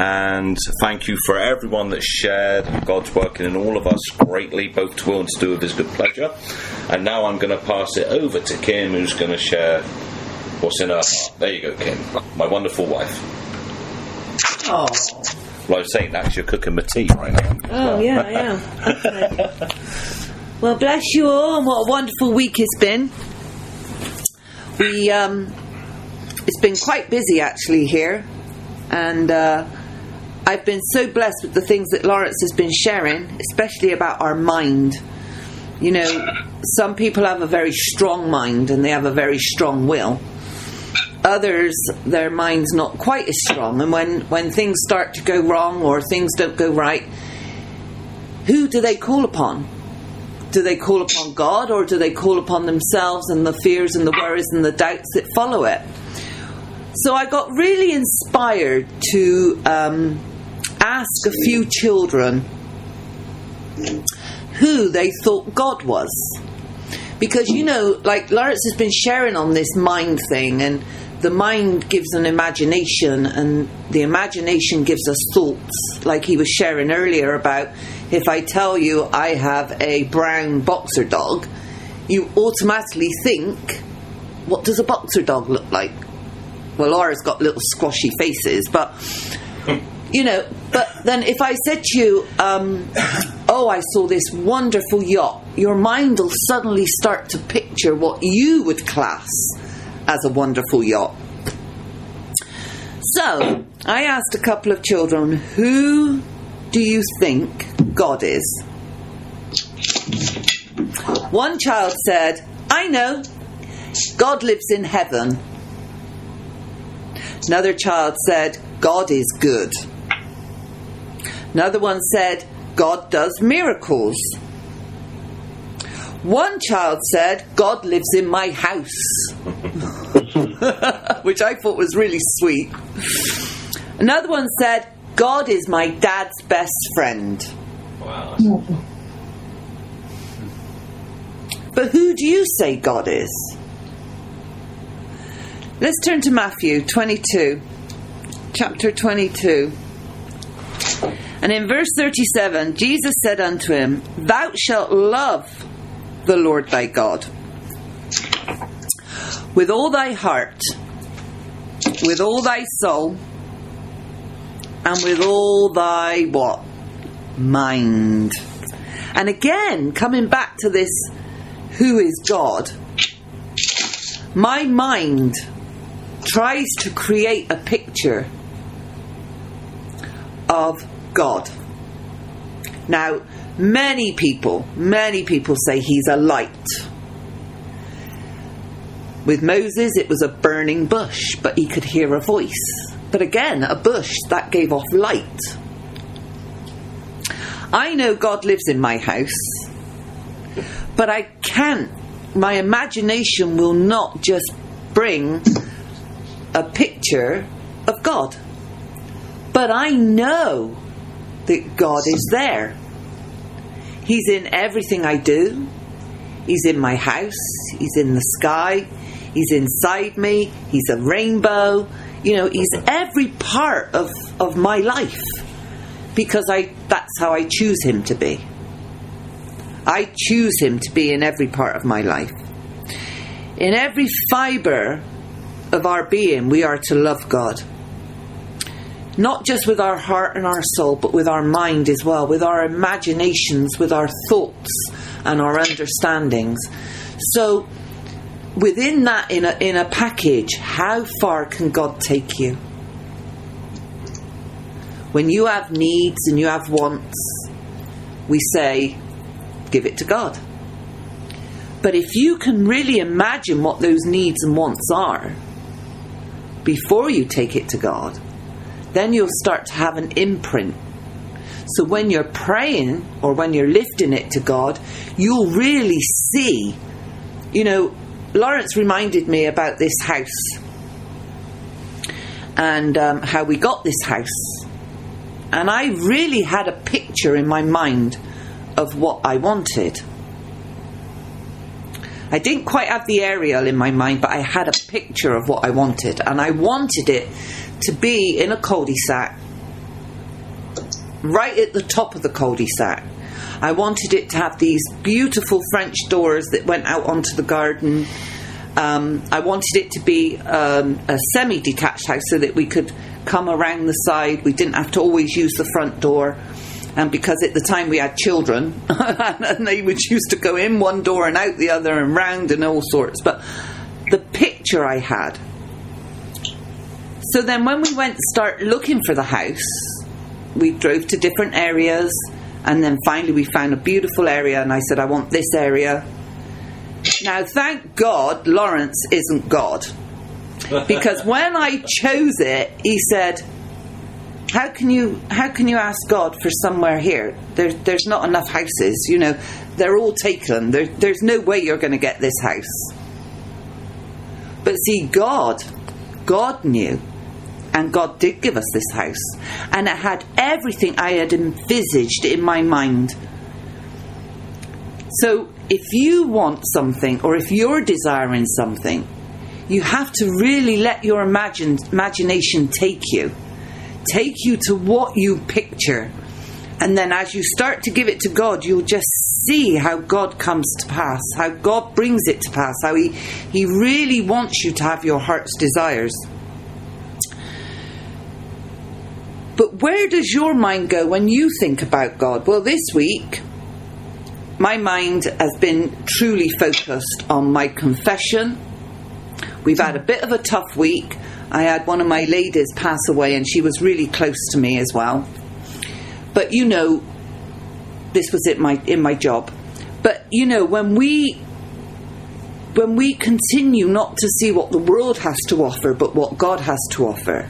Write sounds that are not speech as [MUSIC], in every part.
and thank you for everyone that shared. God's working in all of us greatly, both to will and to do of His good pleasure. And now I'm going to pass it over to Kim, who's going to share what's in her heart. There you go, Kim, my wonderful wife. Oh, Well, I was saying that you're cooking my tea right now. oh yeah, I am. Okay. [LAUGHS] well, bless you all, and what a wonderful week it's been. We um, it's been quite busy actually here, and uh, I've been so blessed with the things that Laurence has been sharing, especially about our mind. You know, some people have a very strong mind and they have a very strong will. Others, their mind's not quite as strong, and when, when things start to go wrong or things don't go right, who do they call upon? Do they call upon God or do they call upon themselves and the fears and the worries and the doubts that follow it? So I got really inspired to um, ask a few children who they thought God was. Because, you know, like Laurence has been sharing on this mind thing, and the mind gives an imagination, and the imagination gives us thoughts. Like he was sharing earlier about if I tell you I have a brown boxer dog, you automatically think, what does a boxer dog look like? Well, Laura's got little squashy faces, but you know. But then, if I said to you, um, "Oh, I saw this wonderful yacht," your mind will suddenly start to picture what you would class as a wonderful yacht. So, I asked a couple of children, "Who do you think God is?" One child said, "I know. God lives in heaven." Another child said, God is good. Another one said, God does miracles. One child said, God lives in my house, [LAUGHS] which I thought was really sweet. Another one said, God is my dad's best friend. Wow. But who do you say God is? Let's turn to Matthew 22, chapter 22. And in verse 37, Jesus said unto him, Thou shalt love the Lord thy God with all thy heart, with all thy soul, and with all thy what? Mind. And again, coming back to this who is God, my mind tries to create a picture of God. Now, many people, many people say he's a light. With Moses, it was a burning bush, but he could hear a voice. But again, a bush that gave off light. I know God lives in my house, but I can't, my imagination will not just bring a picture of God. But I know that God is there. He's in everything I do. He's in my house. He's in the sky. He's inside me. He's a rainbow. You know, he's every part of, of my life because I that's how I choose him to be. I choose him to be in every part of my life. In every fiber of our being, we are to love God. Not just with our heart and our soul, but with our mind as well, with our imaginations, with our thoughts and our understandings. So, within that, in a, in a package, how far can God take you? When you have needs and you have wants, we say, give it to God. But if you can really imagine what those needs and wants are before you take it to God, then you'll start to have an imprint. So when you're praying or when you're lifting it to God, you'll really see. You know, Laurence reminded me about this house and um, how we got this house. And I really had a picture in my mind of what I wanted. I didn't quite have the aerial in my mind, but I had a picture of what I wanted. And I wanted it to be in a cul de sac right at the top of the cul-de-sac. I wanted it to have these beautiful French doors that went out onto the garden. Um, I wanted it to be um, a semi detached house so that we could come around the side. We didn't have to always use the front door. And because at the time we had children, [LAUGHS] and they would used to go in one door and out the other and round and all sorts. But the picture I had. So then when we went start looking for the house, we drove to different areas and then finally we found a beautiful area and I said, I want this area. Now, thank God Laurence isn't God. Because when I chose it, he said, how can you how can you ask God for somewhere here? There, there's not enough houses, you know. They're all taken. There, there's no way you're going to get this house. But see, God, God knew, and God did give us this house, and it had everything I had envisaged in my mind. So, if you want something, or if you're desiring something, you have to really let your imagine, imagination take you take you to what you picture. And then as you start to give it to God, you'll just see how God comes to pass, how God brings it to pass, how He, he really wants you to have your heart's desires. But where does your mind go when you think about God? Well, this week, my mind has been truly focused on my confession. We've had a bit of a tough week. I had one of my ladies pass away, and she was really close to me as well. But you know, this was in my in my job. But you know, when we when we continue not to see what the world has to offer, but what God has to offer,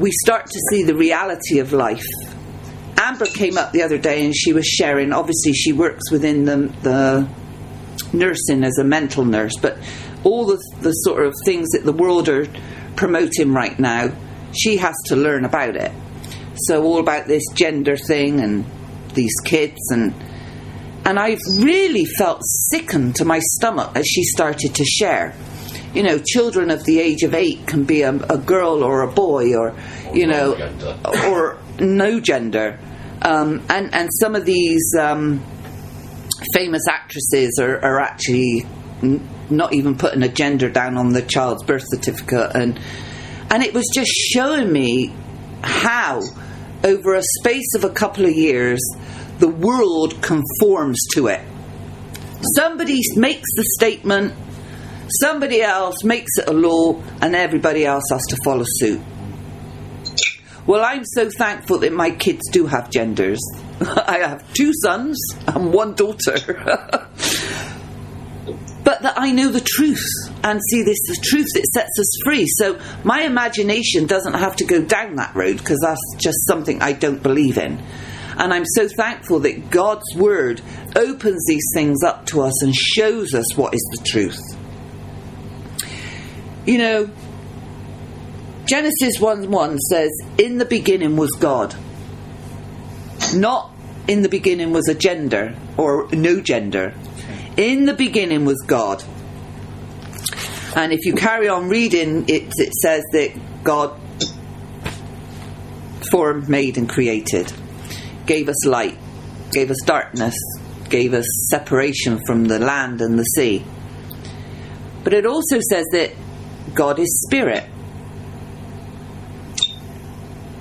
we start to see the reality of life. Amber came up the other day and she was sharing. Obviously, she works within the, the nursing as a mental nurse, but all the, the sort of things that the world are promoting right now, she has to learn about it. So all about this gender thing and these kids and and I've really felt sickened to my stomach as she started to share. You know, children of the age of eight can be a, a girl or a boy, or you know, or no gender. Um, and and some of these um, famous actresses are, are actually not even putting a gender down on the child's birth certificate, and and it was just showing me how, over a space of a couple of years, the world conforms to it. Somebody makes the statement, somebody else makes it a law, and everybody else has to follow suit. Well, I'm so thankful that my kids do have genders. [LAUGHS] I have two sons and one daughter. [LAUGHS] but that I know the truth and see this the truth that sets us free. So my imagination doesn't have to go down that road because that's just something I don't believe in. And I'm so thankful that God's word opens these things up to us and shows us what is the truth. You know, Genesis 1 1 says, In the beginning was God. Not in the beginning was a gender or no gender. In the beginning was God. And if you carry on reading, it, it says that God formed, made, and created, gave us light, gave us darkness, gave us separation from the land and the sea. But it also says that God is spirit.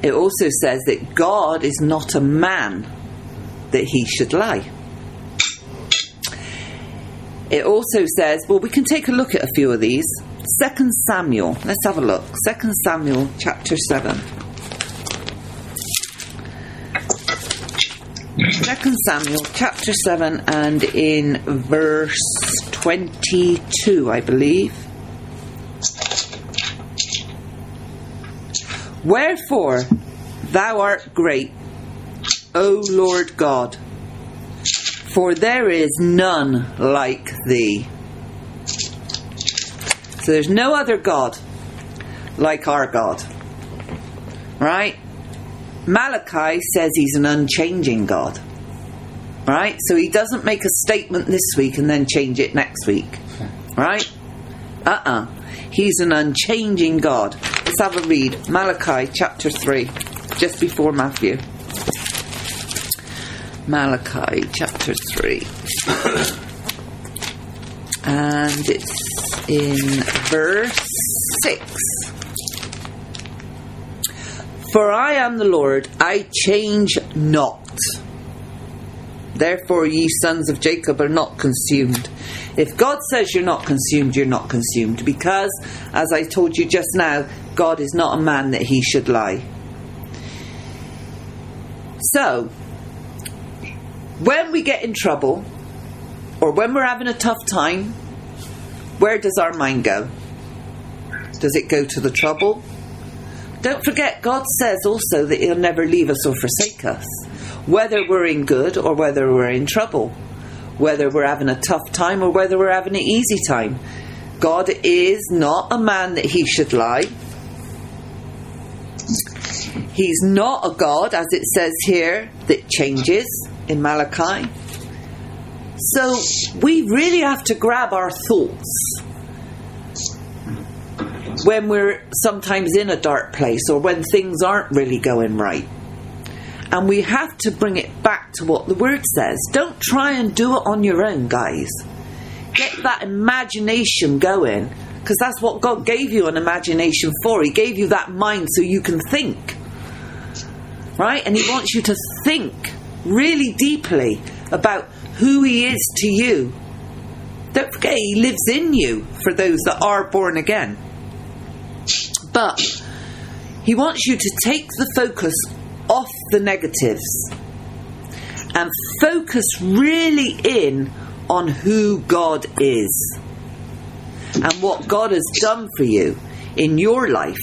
It also says that God is not a man that he should lie. It also says, well, we can take a look at a few of these. Second Samuel, let's have a look. Second Samuel, chapter 7. Second Samuel, chapter 7, and in verse 22, I believe. Wherefore thou art great, O Lord God for there is none like thee. So there's no other God like our God. Right? Malachi says he's an unchanging God. Right? So he doesn't make a statement this week and then change it next week. Right? Uh uh-uh. uh. He's an unchanging God. Let's have a read. Malachi chapter 3. just before Matthew. Malachi chapter 3. [COUGHS] and it's in verse 6. For I am the Lord, I change not. Therefore, ye sons of Jacob are not consumed. If God says you're not consumed, you're not consumed. Because, as I told you just now, God is not a man that he should lie. So, when we get in trouble, or when we're having a tough time, where does our mind go? Does it go to the trouble? Don't forget, God says also that He'll never leave us or forsake us, whether we're in good or whether we're in trouble, whether we're having a tough time or whether we're having an easy time. God is not a man that He should lie. He's not a God, as it says here, that changes in Malachi. So we really have to grab our thoughts when we're sometimes in a dark place or when things aren't really going right. And we have to bring it back to what the word says. Don't try and do it on your own, guys. Get that imagination going because that's what God gave you an imagination for. He gave you that mind so you can think. Right? And He wants you to think really deeply about who He is to you. Don't forget, He lives in you for those that are born again. But He wants you to take the focus off the negatives and focus really in on who God is and what God has done for you in your life.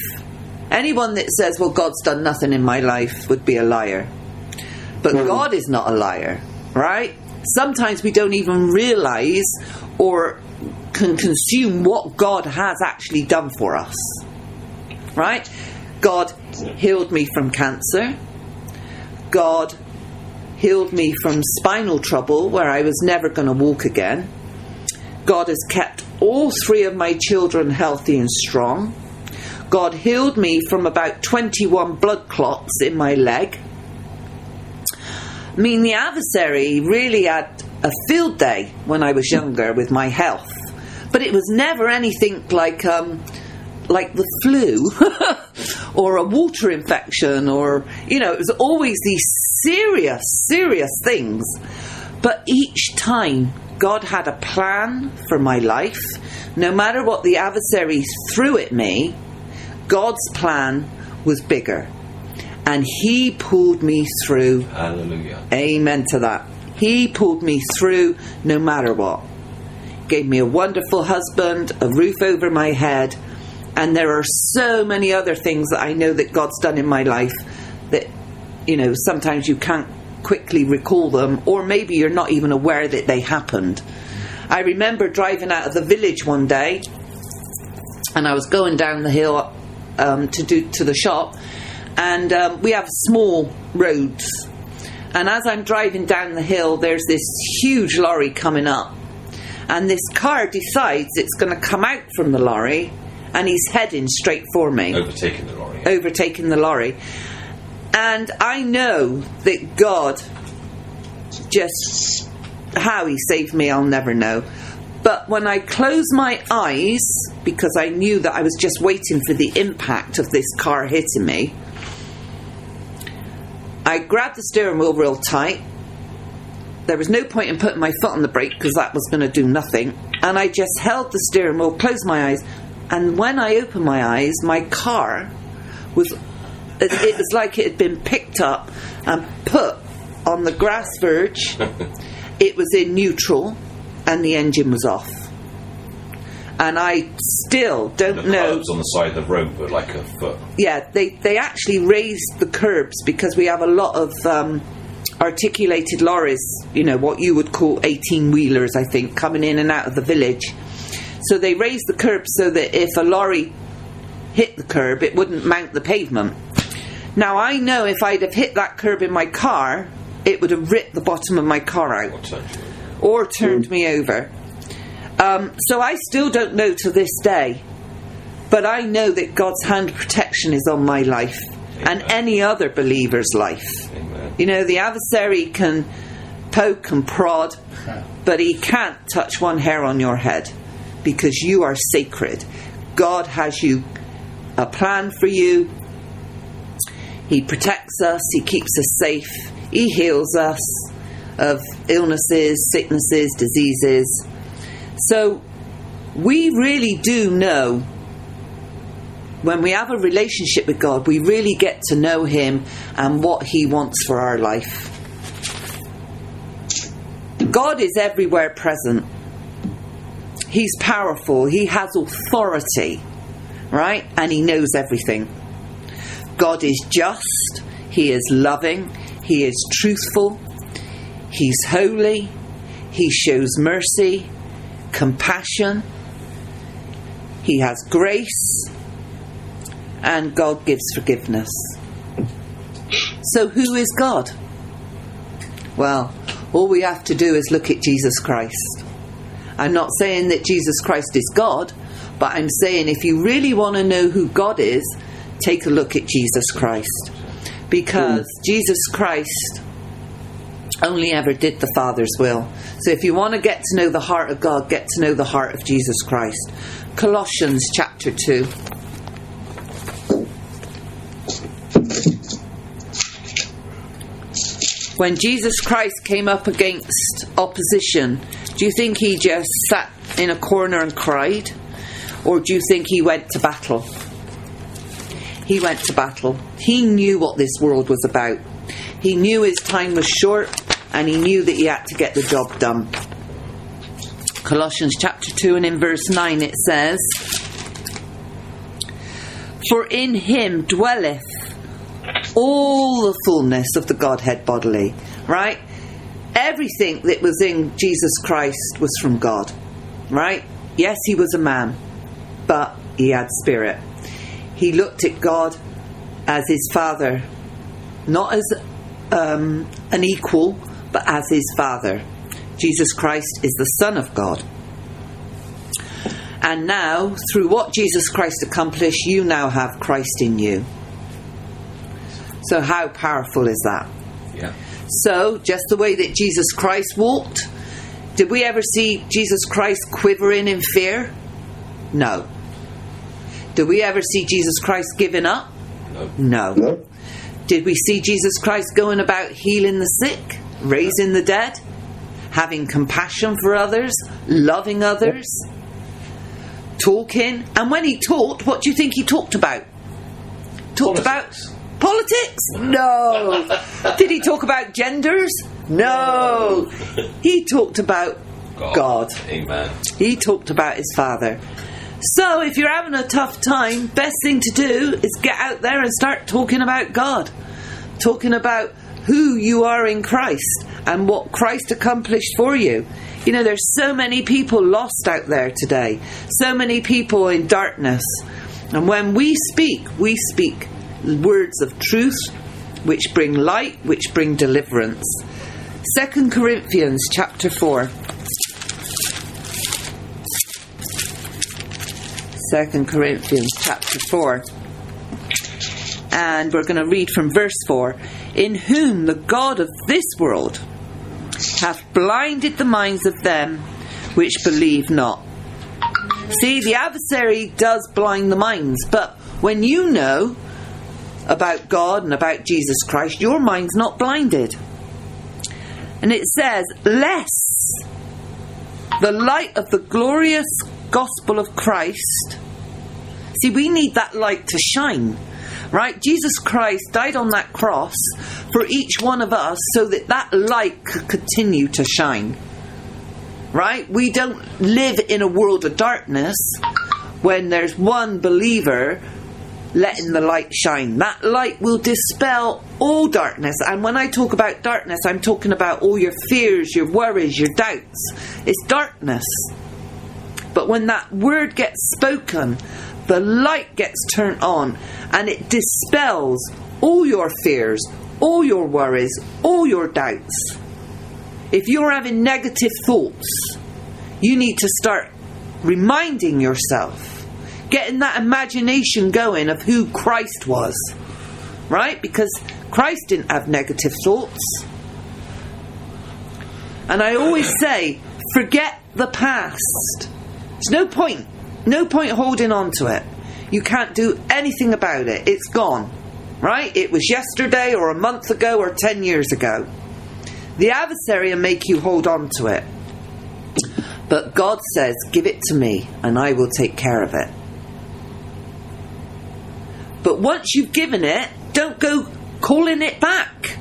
Anyone that says, Well, God's done nothing in my life would be a liar. But hmm. God is not a liar, right? Sometimes we don't even realize or can consume what God has actually done for us, right? God healed me from cancer. God healed me from spinal trouble where I was never going to walk again. God has kept all three of my children healthy and strong. God healed me from about 21 blood clots in my leg. I mean, the adversary really had a field day when I was younger with my health, but it was never anything like um, like the flu [LAUGHS] or a water infection, or you know, it was always these serious, serious things. But each time, God had a plan for my life. No matter what the adversary threw at me, God's plan was bigger. And He pulled me through. Hallelujah. Amen to that. He pulled me through no matter what. Gave me a wonderful husband, a roof over my head, and there are so many other things that I know that God's done in my life that, you know, sometimes you can't quickly recall them, or maybe you're not even aware that they happened. I remember driving out of the village one day, and I was going down the hill um, to do to the shop, and um, we have small roads. And as I'm driving down the hill, there's this huge lorry coming up, and this car decides it's going to come out from the lorry, and he's heading straight for me Overtaking the lorry. overtaking the lorry. And I know that God just how he saved me, I'll never know. But when I closed my eyes, because I knew that I was just waiting for the impact of this car hitting me, I grabbed the steering wheel real tight. There was no point in putting my foot on the brake because that was going to do nothing. And I just held the steering wheel, closed my eyes, and when I opened my eyes, my car was it, it was like it had been picked up and put on the grass verge. [LAUGHS] it was in neutral, and the engine was off. And I still don't know. The curbs on the side of the road were like a foot. Yeah, they they actually raised the curbs because we have a lot of um, articulated lorries. You know what you would call eighteen wheelers, I think, coming in and out of the village. So they raised the curbs so that if a lorry hit the curb, it wouldn't mount the pavement. Now I know if I'd have hit that curb in my car, it would have ripped the bottom of my car out Or turned you over. or turned me over. Um, so I still don't know to this day, but I know that God's hand protection is on my life. and any other believer's life. Amen. You know, the adversary can poke and prod, [LAUGHS] but he can't touch one hair on your head because you are sacred. God has you a plan for you. He protects us, He keeps us safe, He heals us of illnesses, sicknesses, diseases. So we really do know when we have a relationship with God, we really get to know Him and what He wants for our life. God is everywhere present. He's powerful, He has authority, right? And He knows everything. God is just, He is loving, He is truthful, He's holy, He shows mercy, compassion, He has grace, and God gives forgiveness. So, who is God? Well, all we have to do is look at Jesus Christ. I'm not saying that Jesus Christ is God, but I'm saying if you really want to know who God is, take a look at Jesus Christ. Because hmm. Jesus Christ only ever did the Father's will. So if you want to get to know the heart of God, get to know the heart of Jesus Christ. Colossians chapter 2. When Jesus Christ came up against opposition, do you think he just sat in a corner and cried? Or do you think he went to battle? He went to battle. He knew what this world was about. He knew his time was short and he knew that he had to get the job done. Colossians chapter 2 and in verse 9 it says, For in him dwelleth all the fullness of the Godhead bodily, right? Everything that was in Jesus Christ was from God, right? Yes, he was a man, but he had spirit. He looked at God as his father, not as um, an equal, but as his father. Jesus Christ is the Son of God. And now, through what Jesus Christ accomplished, you now have Christ in you. So, how powerful is that? Yeah. So, just the way that Jesus Christ walked, did we ever see Jesus Christ quivering in fear? No. Did we ever see Jesus Christ giving up? No. No. No? Did we see Jesus Christ going about healing the sick, raising the dead, having compassion for others, loving others, talking? And when he talked, what do you think he talked about? Talked Politics. about politics? No. [LAUGHS] Did he talk about genders? No. He talked about God. Amen. He talked about his father. So, if you're having a tough time, best thing to do is get out there and start talking about God. Talking about who you are in Christ and what Christ accomplished for you. You know, there's so many people lost out there today, so many people in darkness. And when we speak, we speak words of truth which bring light, which bring deliverance. 2 Corinthians chapter 4. 2 Corinthians chapter 4. And we're going to read from verse 4 In whom the God of this world hath blinded the minds of them which believe not. See, the adversary does blind the minds, but when you know about God and about Jesus Christ, your mind's not blinded. And it says, Less the light of the glorious gospel of Christ. See, we need that light to shine, right? Jesus Christ died on that cross for each one of us so that that light could continue to shine, right? We don't live in a world of darkness when there's one believer letting the light shine. That light will dispel all darkness. And when I talk about darkness, I'm talking about all your fears, your worries, your doubts. It's darkness. But when that word gets spoken, the light gets turned on and it dispels all your fears, all your worries, all your doubts. If you're having negative thoughts, you need to start reminding yourself, getting that imagination going of who Christ was. right? Because Christ didn't have negative thoughts. And I always say, forget the past. There's no point. No point holding on to it. You can't do anything about it. It's gone. Right? It was yesterday or a month ago or 10 years ago. The adversary will make you hold on to it. But God says, Give it to me and I will take care of it. But once you've given it, don't go calling it back.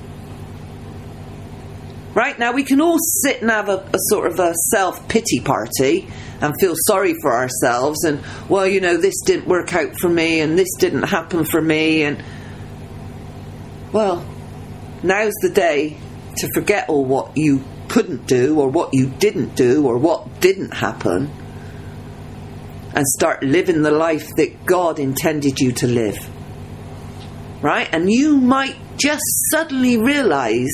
Right now, we can all sit and have a, a sort of a self pity party and feel sorry for ourselves, and well, you know, this didn't work out for me, and this didn't happen for me, and well, now's the day to forget all what you couldn't do, or what you didn't do, or what didn't happen, and start living the life that God intended you to live. Right? And you might just suddenly realize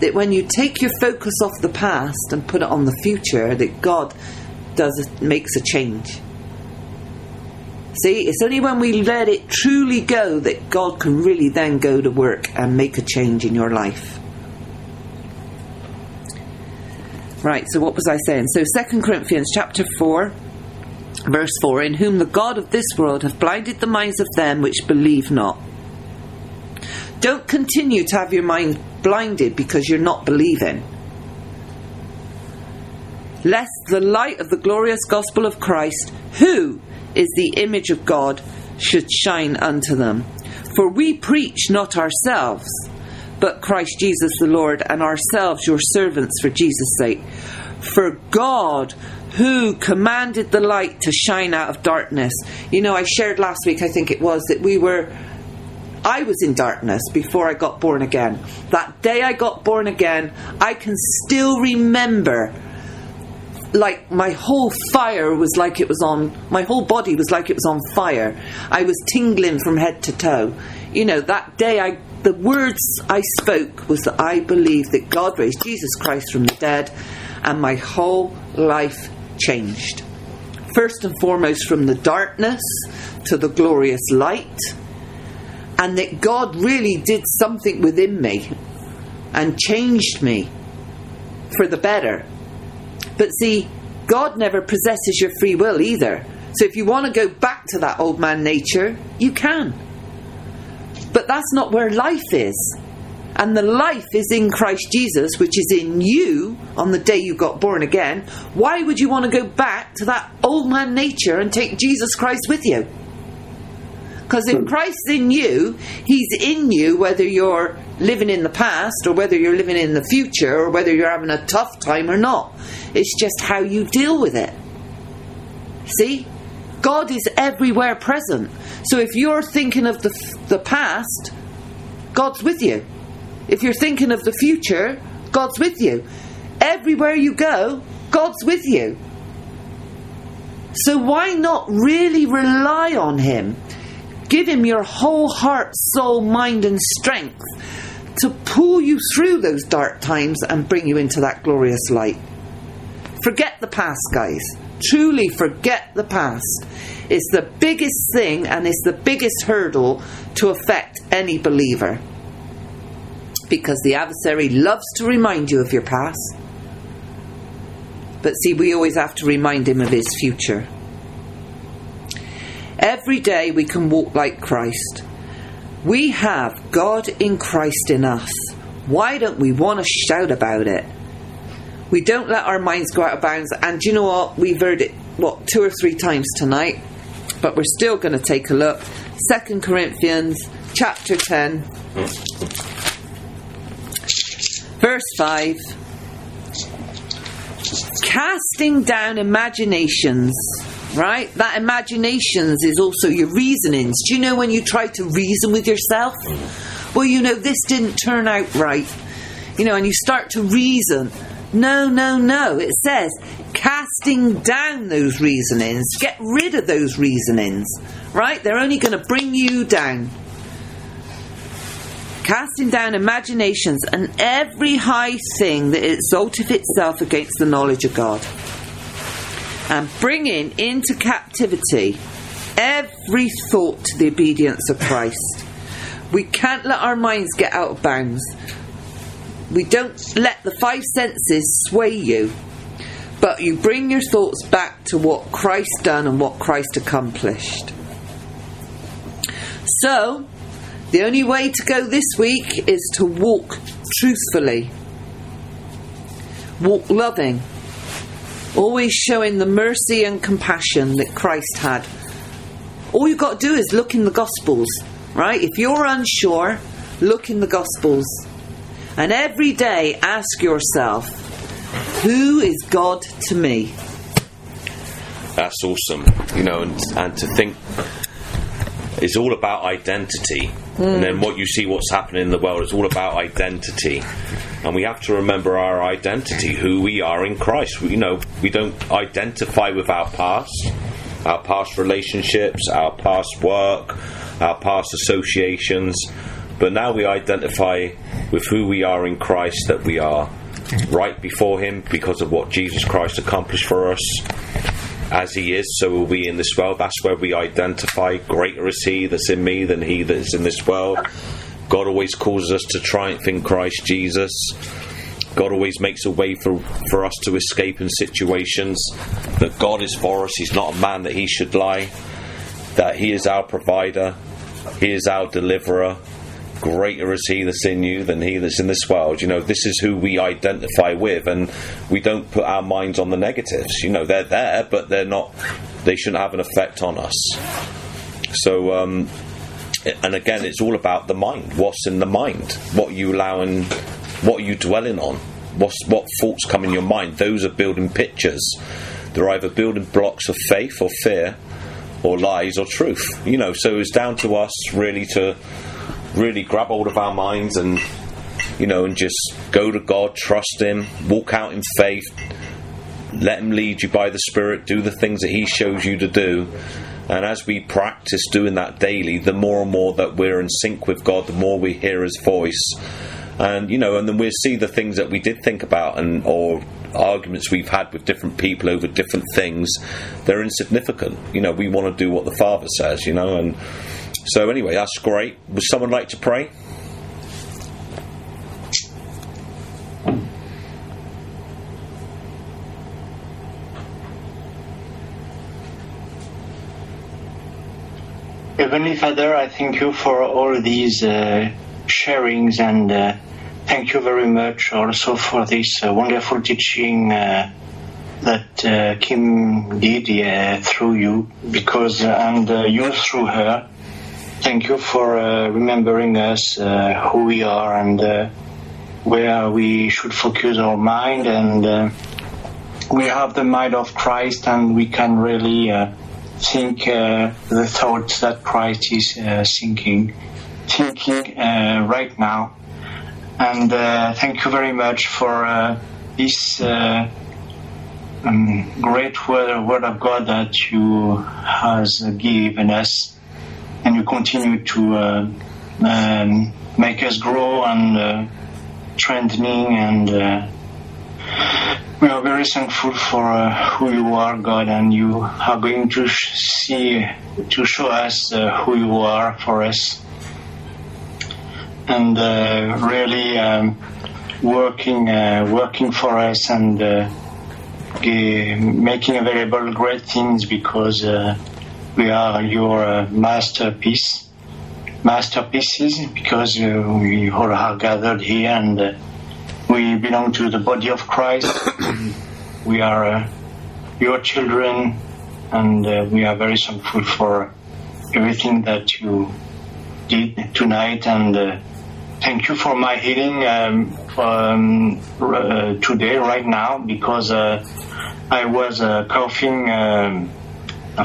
that when you take your focus off the past and put it on the future, that God does makes a change. See, it's only when we let it truly go that God can really then go to work and make a change in your life. Right, so what was I saying? So 2 Corinthians chapter 4 verse 4 in whom the god of this world hath blinded the minds of them which believe not. Don't continue to have your mind blinded because you're not believing. Lest the light of the glorious gospel of Christ, who is the image of God, should shine unto them. For we preach not ourselves, but Christ Jesus the Lord, and ourselves your servants for Jesus' sake. For God, who commanded the light to shine out of darkness. You know, I shared last week, I think it was, that we were. I was in darkness before I got born again. That day I got born again, I can still remember like my whole fire was like it was on my whole body was like it was on fire. I was tingling from head to toe. You know that day i the words i spoke was that i believe that god raised jesus christ from the dead and my whole life changed. First and foremost from the darkness to the glorious light. And that god really did something within me and changed me for the better but see, God never possesses your free will either. So if you want to go back to that old man nature, you can. But that's not where life is. And the life is in Christ Jesus, which is in you on the day you got born again. Why would you want to go back to that old man nature and take Jesus Christ with you? Because if hmm. Christ's in you, He's in you whether you're living in the past or whether you're living in the future or whether you're having a tough time or not. It's just how you deal with it. See? God is everywhere present. So if you're thinking of the, the past, God's with you. If you're thinking of the future, God's with you. Everywhere you go, God's with you. So why not really rely on Him? Give Him your whole heart, soul, mind, and strength to pull you through those dark times and bring you into that glorious light. Forget the past, guys. Truly forget the past. It's the biggest thing and it's the biggest hurdle to affect any believer. Because the adversary loves to remind you of your past. But see, we always have to remind him of his future. Every day we can walk like Christ. We have God in Christ in us. Why don't we want to shout about it? We don't let our minds go out of bounds. And you know what? We've heard it, what, two or three times tonight. But we're still going to take a look. Second Corinthians chapter 10, verse 5. Casting down imaginations right? That imaginations is also your reasonings. Do you know when you try to reason with yourself? Well, you know, this didn't turn out right. You know, and you start to reason. No, no, no. It says casting down those reasonings. Get rid of those reasonings, right? They're only going to bring you down. Casting down imaginations and every high thing that exalteth itself against the knowledge of God and bringing into captivity every thought to the obedience of Christ, We can't let our minds get out of bounds. We don't let the five senses sway you, but you bring your thoughts back to what Christ done and what Christ accomplished. So, the only way to go this week is to walk truthfully, walk loving, always showing the mercy and compassion that Christ had. All you've got to do is look in the Gospels, right? If you're unsure, look in the Gospels. And every day ask yourself, who is God to me? That's awesome. You know, and, and to think it's all about identity. And then mm. what you see, what's happening in the world, it's all about identity. And we have to remember our identity, who we are in Christ. We, you know, we don't identify with our past, our past relationships, our past work, our past associations. But now we identify with who we are in Christ, that we are right before Him because of what Jesus Christ accomplished for us as he is, so will we in this world. That's where we identify. Greater is he that's in me than he that is in this world. God always causes us to triumph in Christ Jesus. God always makes a way for, for us to escape in situations. That God is for us. He's not a man that he should lie. That he is our provider. He is our deliverer. Greater is he that's in you than he that's in this world. You know, this is who we identify with, and we don't put our minds on the negatives. You know, they're there, but they're not, they shouldn't have an effect on us. So, um, and again, it's all about the mind. What's in the mind? What you allowing? What are you dwelling on? What's, what thoughts come in your mind? Those are building pictures. They're either building blocks of faith or fear, or lies or truth. You know, so it's down to us really to really grab hold of our minds and you know and just go to God, trust Him, walk out in faith, let Him lead you by the Spirit, do the things that He shows you to do. And as we practice doing that daily, the more and more that we're in sync with God, the more we hear His voice. And you know, and then we'll see the things that we did think about and or arguments we've had with different people over different things, they're insignificant. You know, we want to do what the Father says, you know, and so anyway, that's great. Would someone like to pray? Heavenly Father, I thank you for all these uh, sharings and uh, thank you very much also for this uh, wonderful teaching uh, that uh, Kim did uh, through you because and you through her. Thank you for remembering us who we are and where we should focus our mind and we have the mind of Christ and we can really think uh, the thoughts that Christ is uh, thinking, thinking uh, right now. And thank you very much for this um, great word, word of God that you has given us, and you continue to uh, um, make us grow and uh, strengthening and. Uh, we are very thankful for uh, who you are, God, and you are going to sh- see, to show us uh, who you are for us, and uh, really um, working, uh, working for us, and uh, making available great things because uh, we are your masterpiece, masterpieces, because we all are gathered here and. We belong to the body of Christ. We are uh, your children, and uh, we are very thankful for everything that you did tonight. And uh, thank you for my healing um, um, uh, today, right now, because uh, I was coughing um,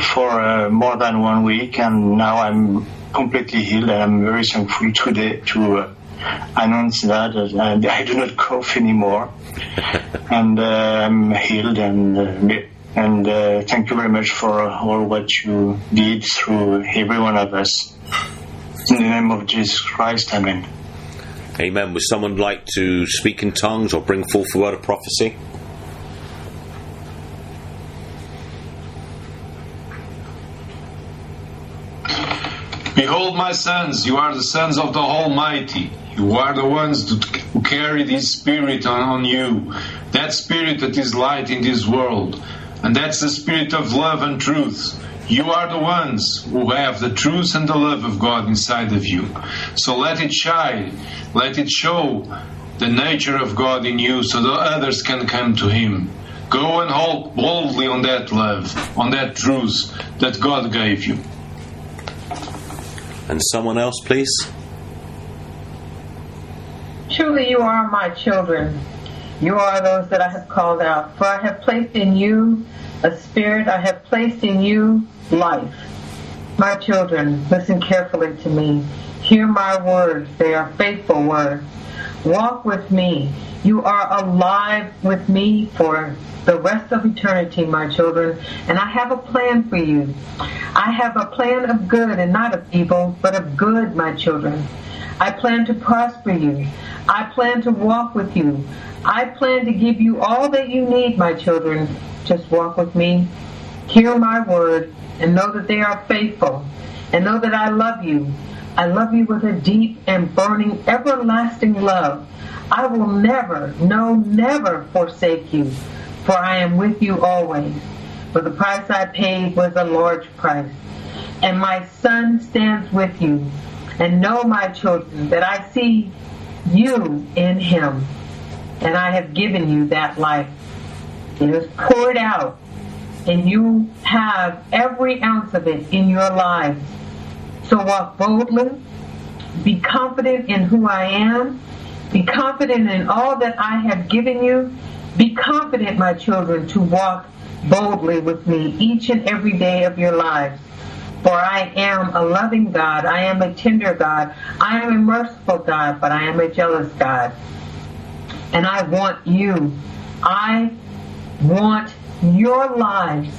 for more than one week, and now I'm completely healed. And I'm very thankful today to. Uh, announce that uh, I do not cough anymore, [LAUGHS] and uh, I'm healed. And uh, and uh, thank you very much for all what you did through every one of us. In the name of Jesus Christ, Amen. Amen. Would someone like to speak in tongues or bring forth the word of prophecy? Behold, my sons, you are the sons of the Almighty. You are the ones who carry this spirit on, on you, that spirit that is light in this world. And that's the spirit of love and truth. You are the ones who have the truth and the love of God inside of you. So let it shine, let it show the nature of God in you so that others can come to Him. Go and hold boldly on that love, on that truth that God gave you. And someone else, please. Truly, you are my children. You are those that I have called out. For I have placed in you a spirit, I have placed in you life. My children, listen carefully to me. Hear my words, they are faithful words. Walk with me. You are alive with me for the rest of eternity, my children, and I have a plan for you. I have a plan of good and not of evil, but of good, my children. I plan to prosper you. I plan to walk with you. I plan to give you all that you need, my children. Just walk with me. Hear my word and know that they are faithful and know that I love you. I love you with a deep and burning, everlasting love. I will never, no, never forsake you, for I am with you always. For the price I paid was a large price. And my son stands with you. And know, my children, that I see you in him. And I have given you that life. It is poured out, and you have every ounce of it in your lives. So walk boldly, be confident in who I am, be confident in all that I have given you. Be confident, my children, to walk boldly with me each and every day of your lives. For I am a loving God, I am a tender God, I am a merciful God, but I am a jealous God. And I want you, I want your lives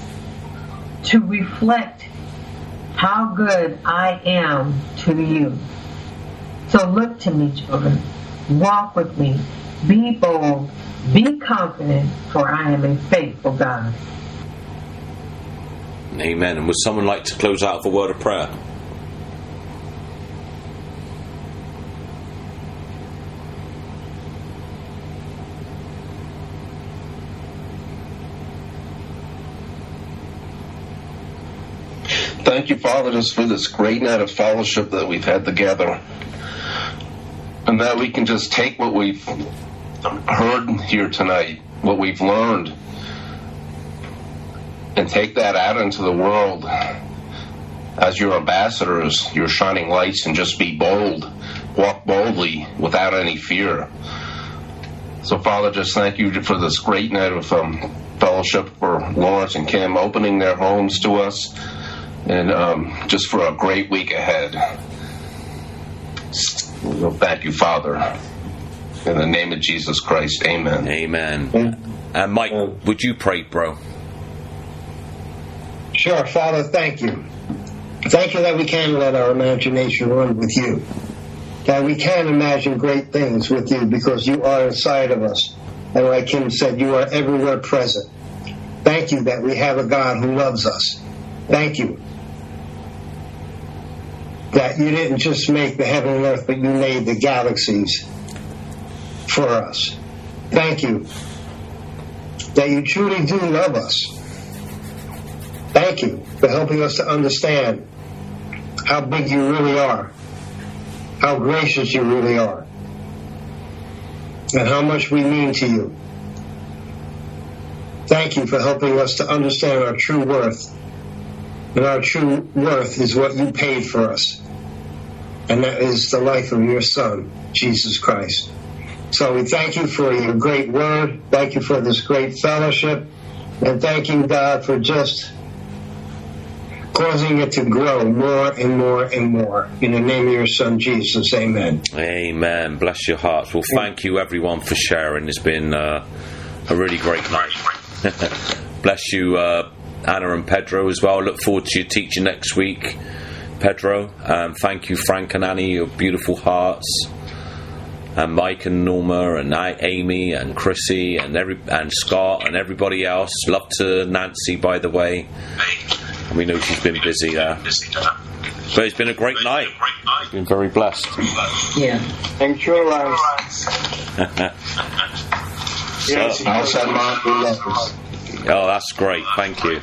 to reflect how good I am to you. So look to me, children. Walk with me. Be bold. Be confident, for I am a faithful God. Amen. And would someone like to close out with a word of prayer? Thank you, Father, just for this great night of fellowship that we've had together. And that we can just take what we've heard here tonight, what we've learned, and take that out into the world as your ambassadors, your shining lights, and just be bold. Walk boldly without any fear. So, Father, just thank you for this great night of um, fellowship for Laurence and Kim opening their homes to us, and um, just for a great week ahead. So thank you, Father. In the name of Jesus Christ, amen. Amen. And Mike, would you pray, bro? Sure, Father, thank you. Thank you that we can let our imagination run with you. That we can imagine great things with you because you are inside of us. And like Kim said, you are everywhere present. Thank you that we have a God who loves us. Thank you that you didn't just make the heaven and earth, but you made the galaxies for us. Thank you that you truly do love us. Thank you for helping us to understand how big you really are, how gracious you really are, and how much we mean to you. Thank you for helping us to understand our true worth. And our true worth is what you paid for us. And that is the life of your Son, Jesus Christ. So we thank you for your great word. Thank you for this great fellowship. And thank you, God, for just causing it to grow more and more and more. In the name of your Son, Jesus, amen. Amen. Bless your hearts. Well, thank you, everyone, for sharing. It's been uh, a really great night. [LAUGHS] Bless you, uh, Anna and Pedro, as well. Look forward to your teaching next week, Pedro. Um, thank you, Frank and Annie, your beautiful hearts. And Mike and Norma and I, Amy and Chrissy and every and Scott and everybody else. Love to Nancy, by the way. We know she's been busy there. But it's been a great night. Been very blessed. Yeah. Thank [LAUGHS] you, Lance. Yes, I'll send my letters. Oh, that's great. Thank you.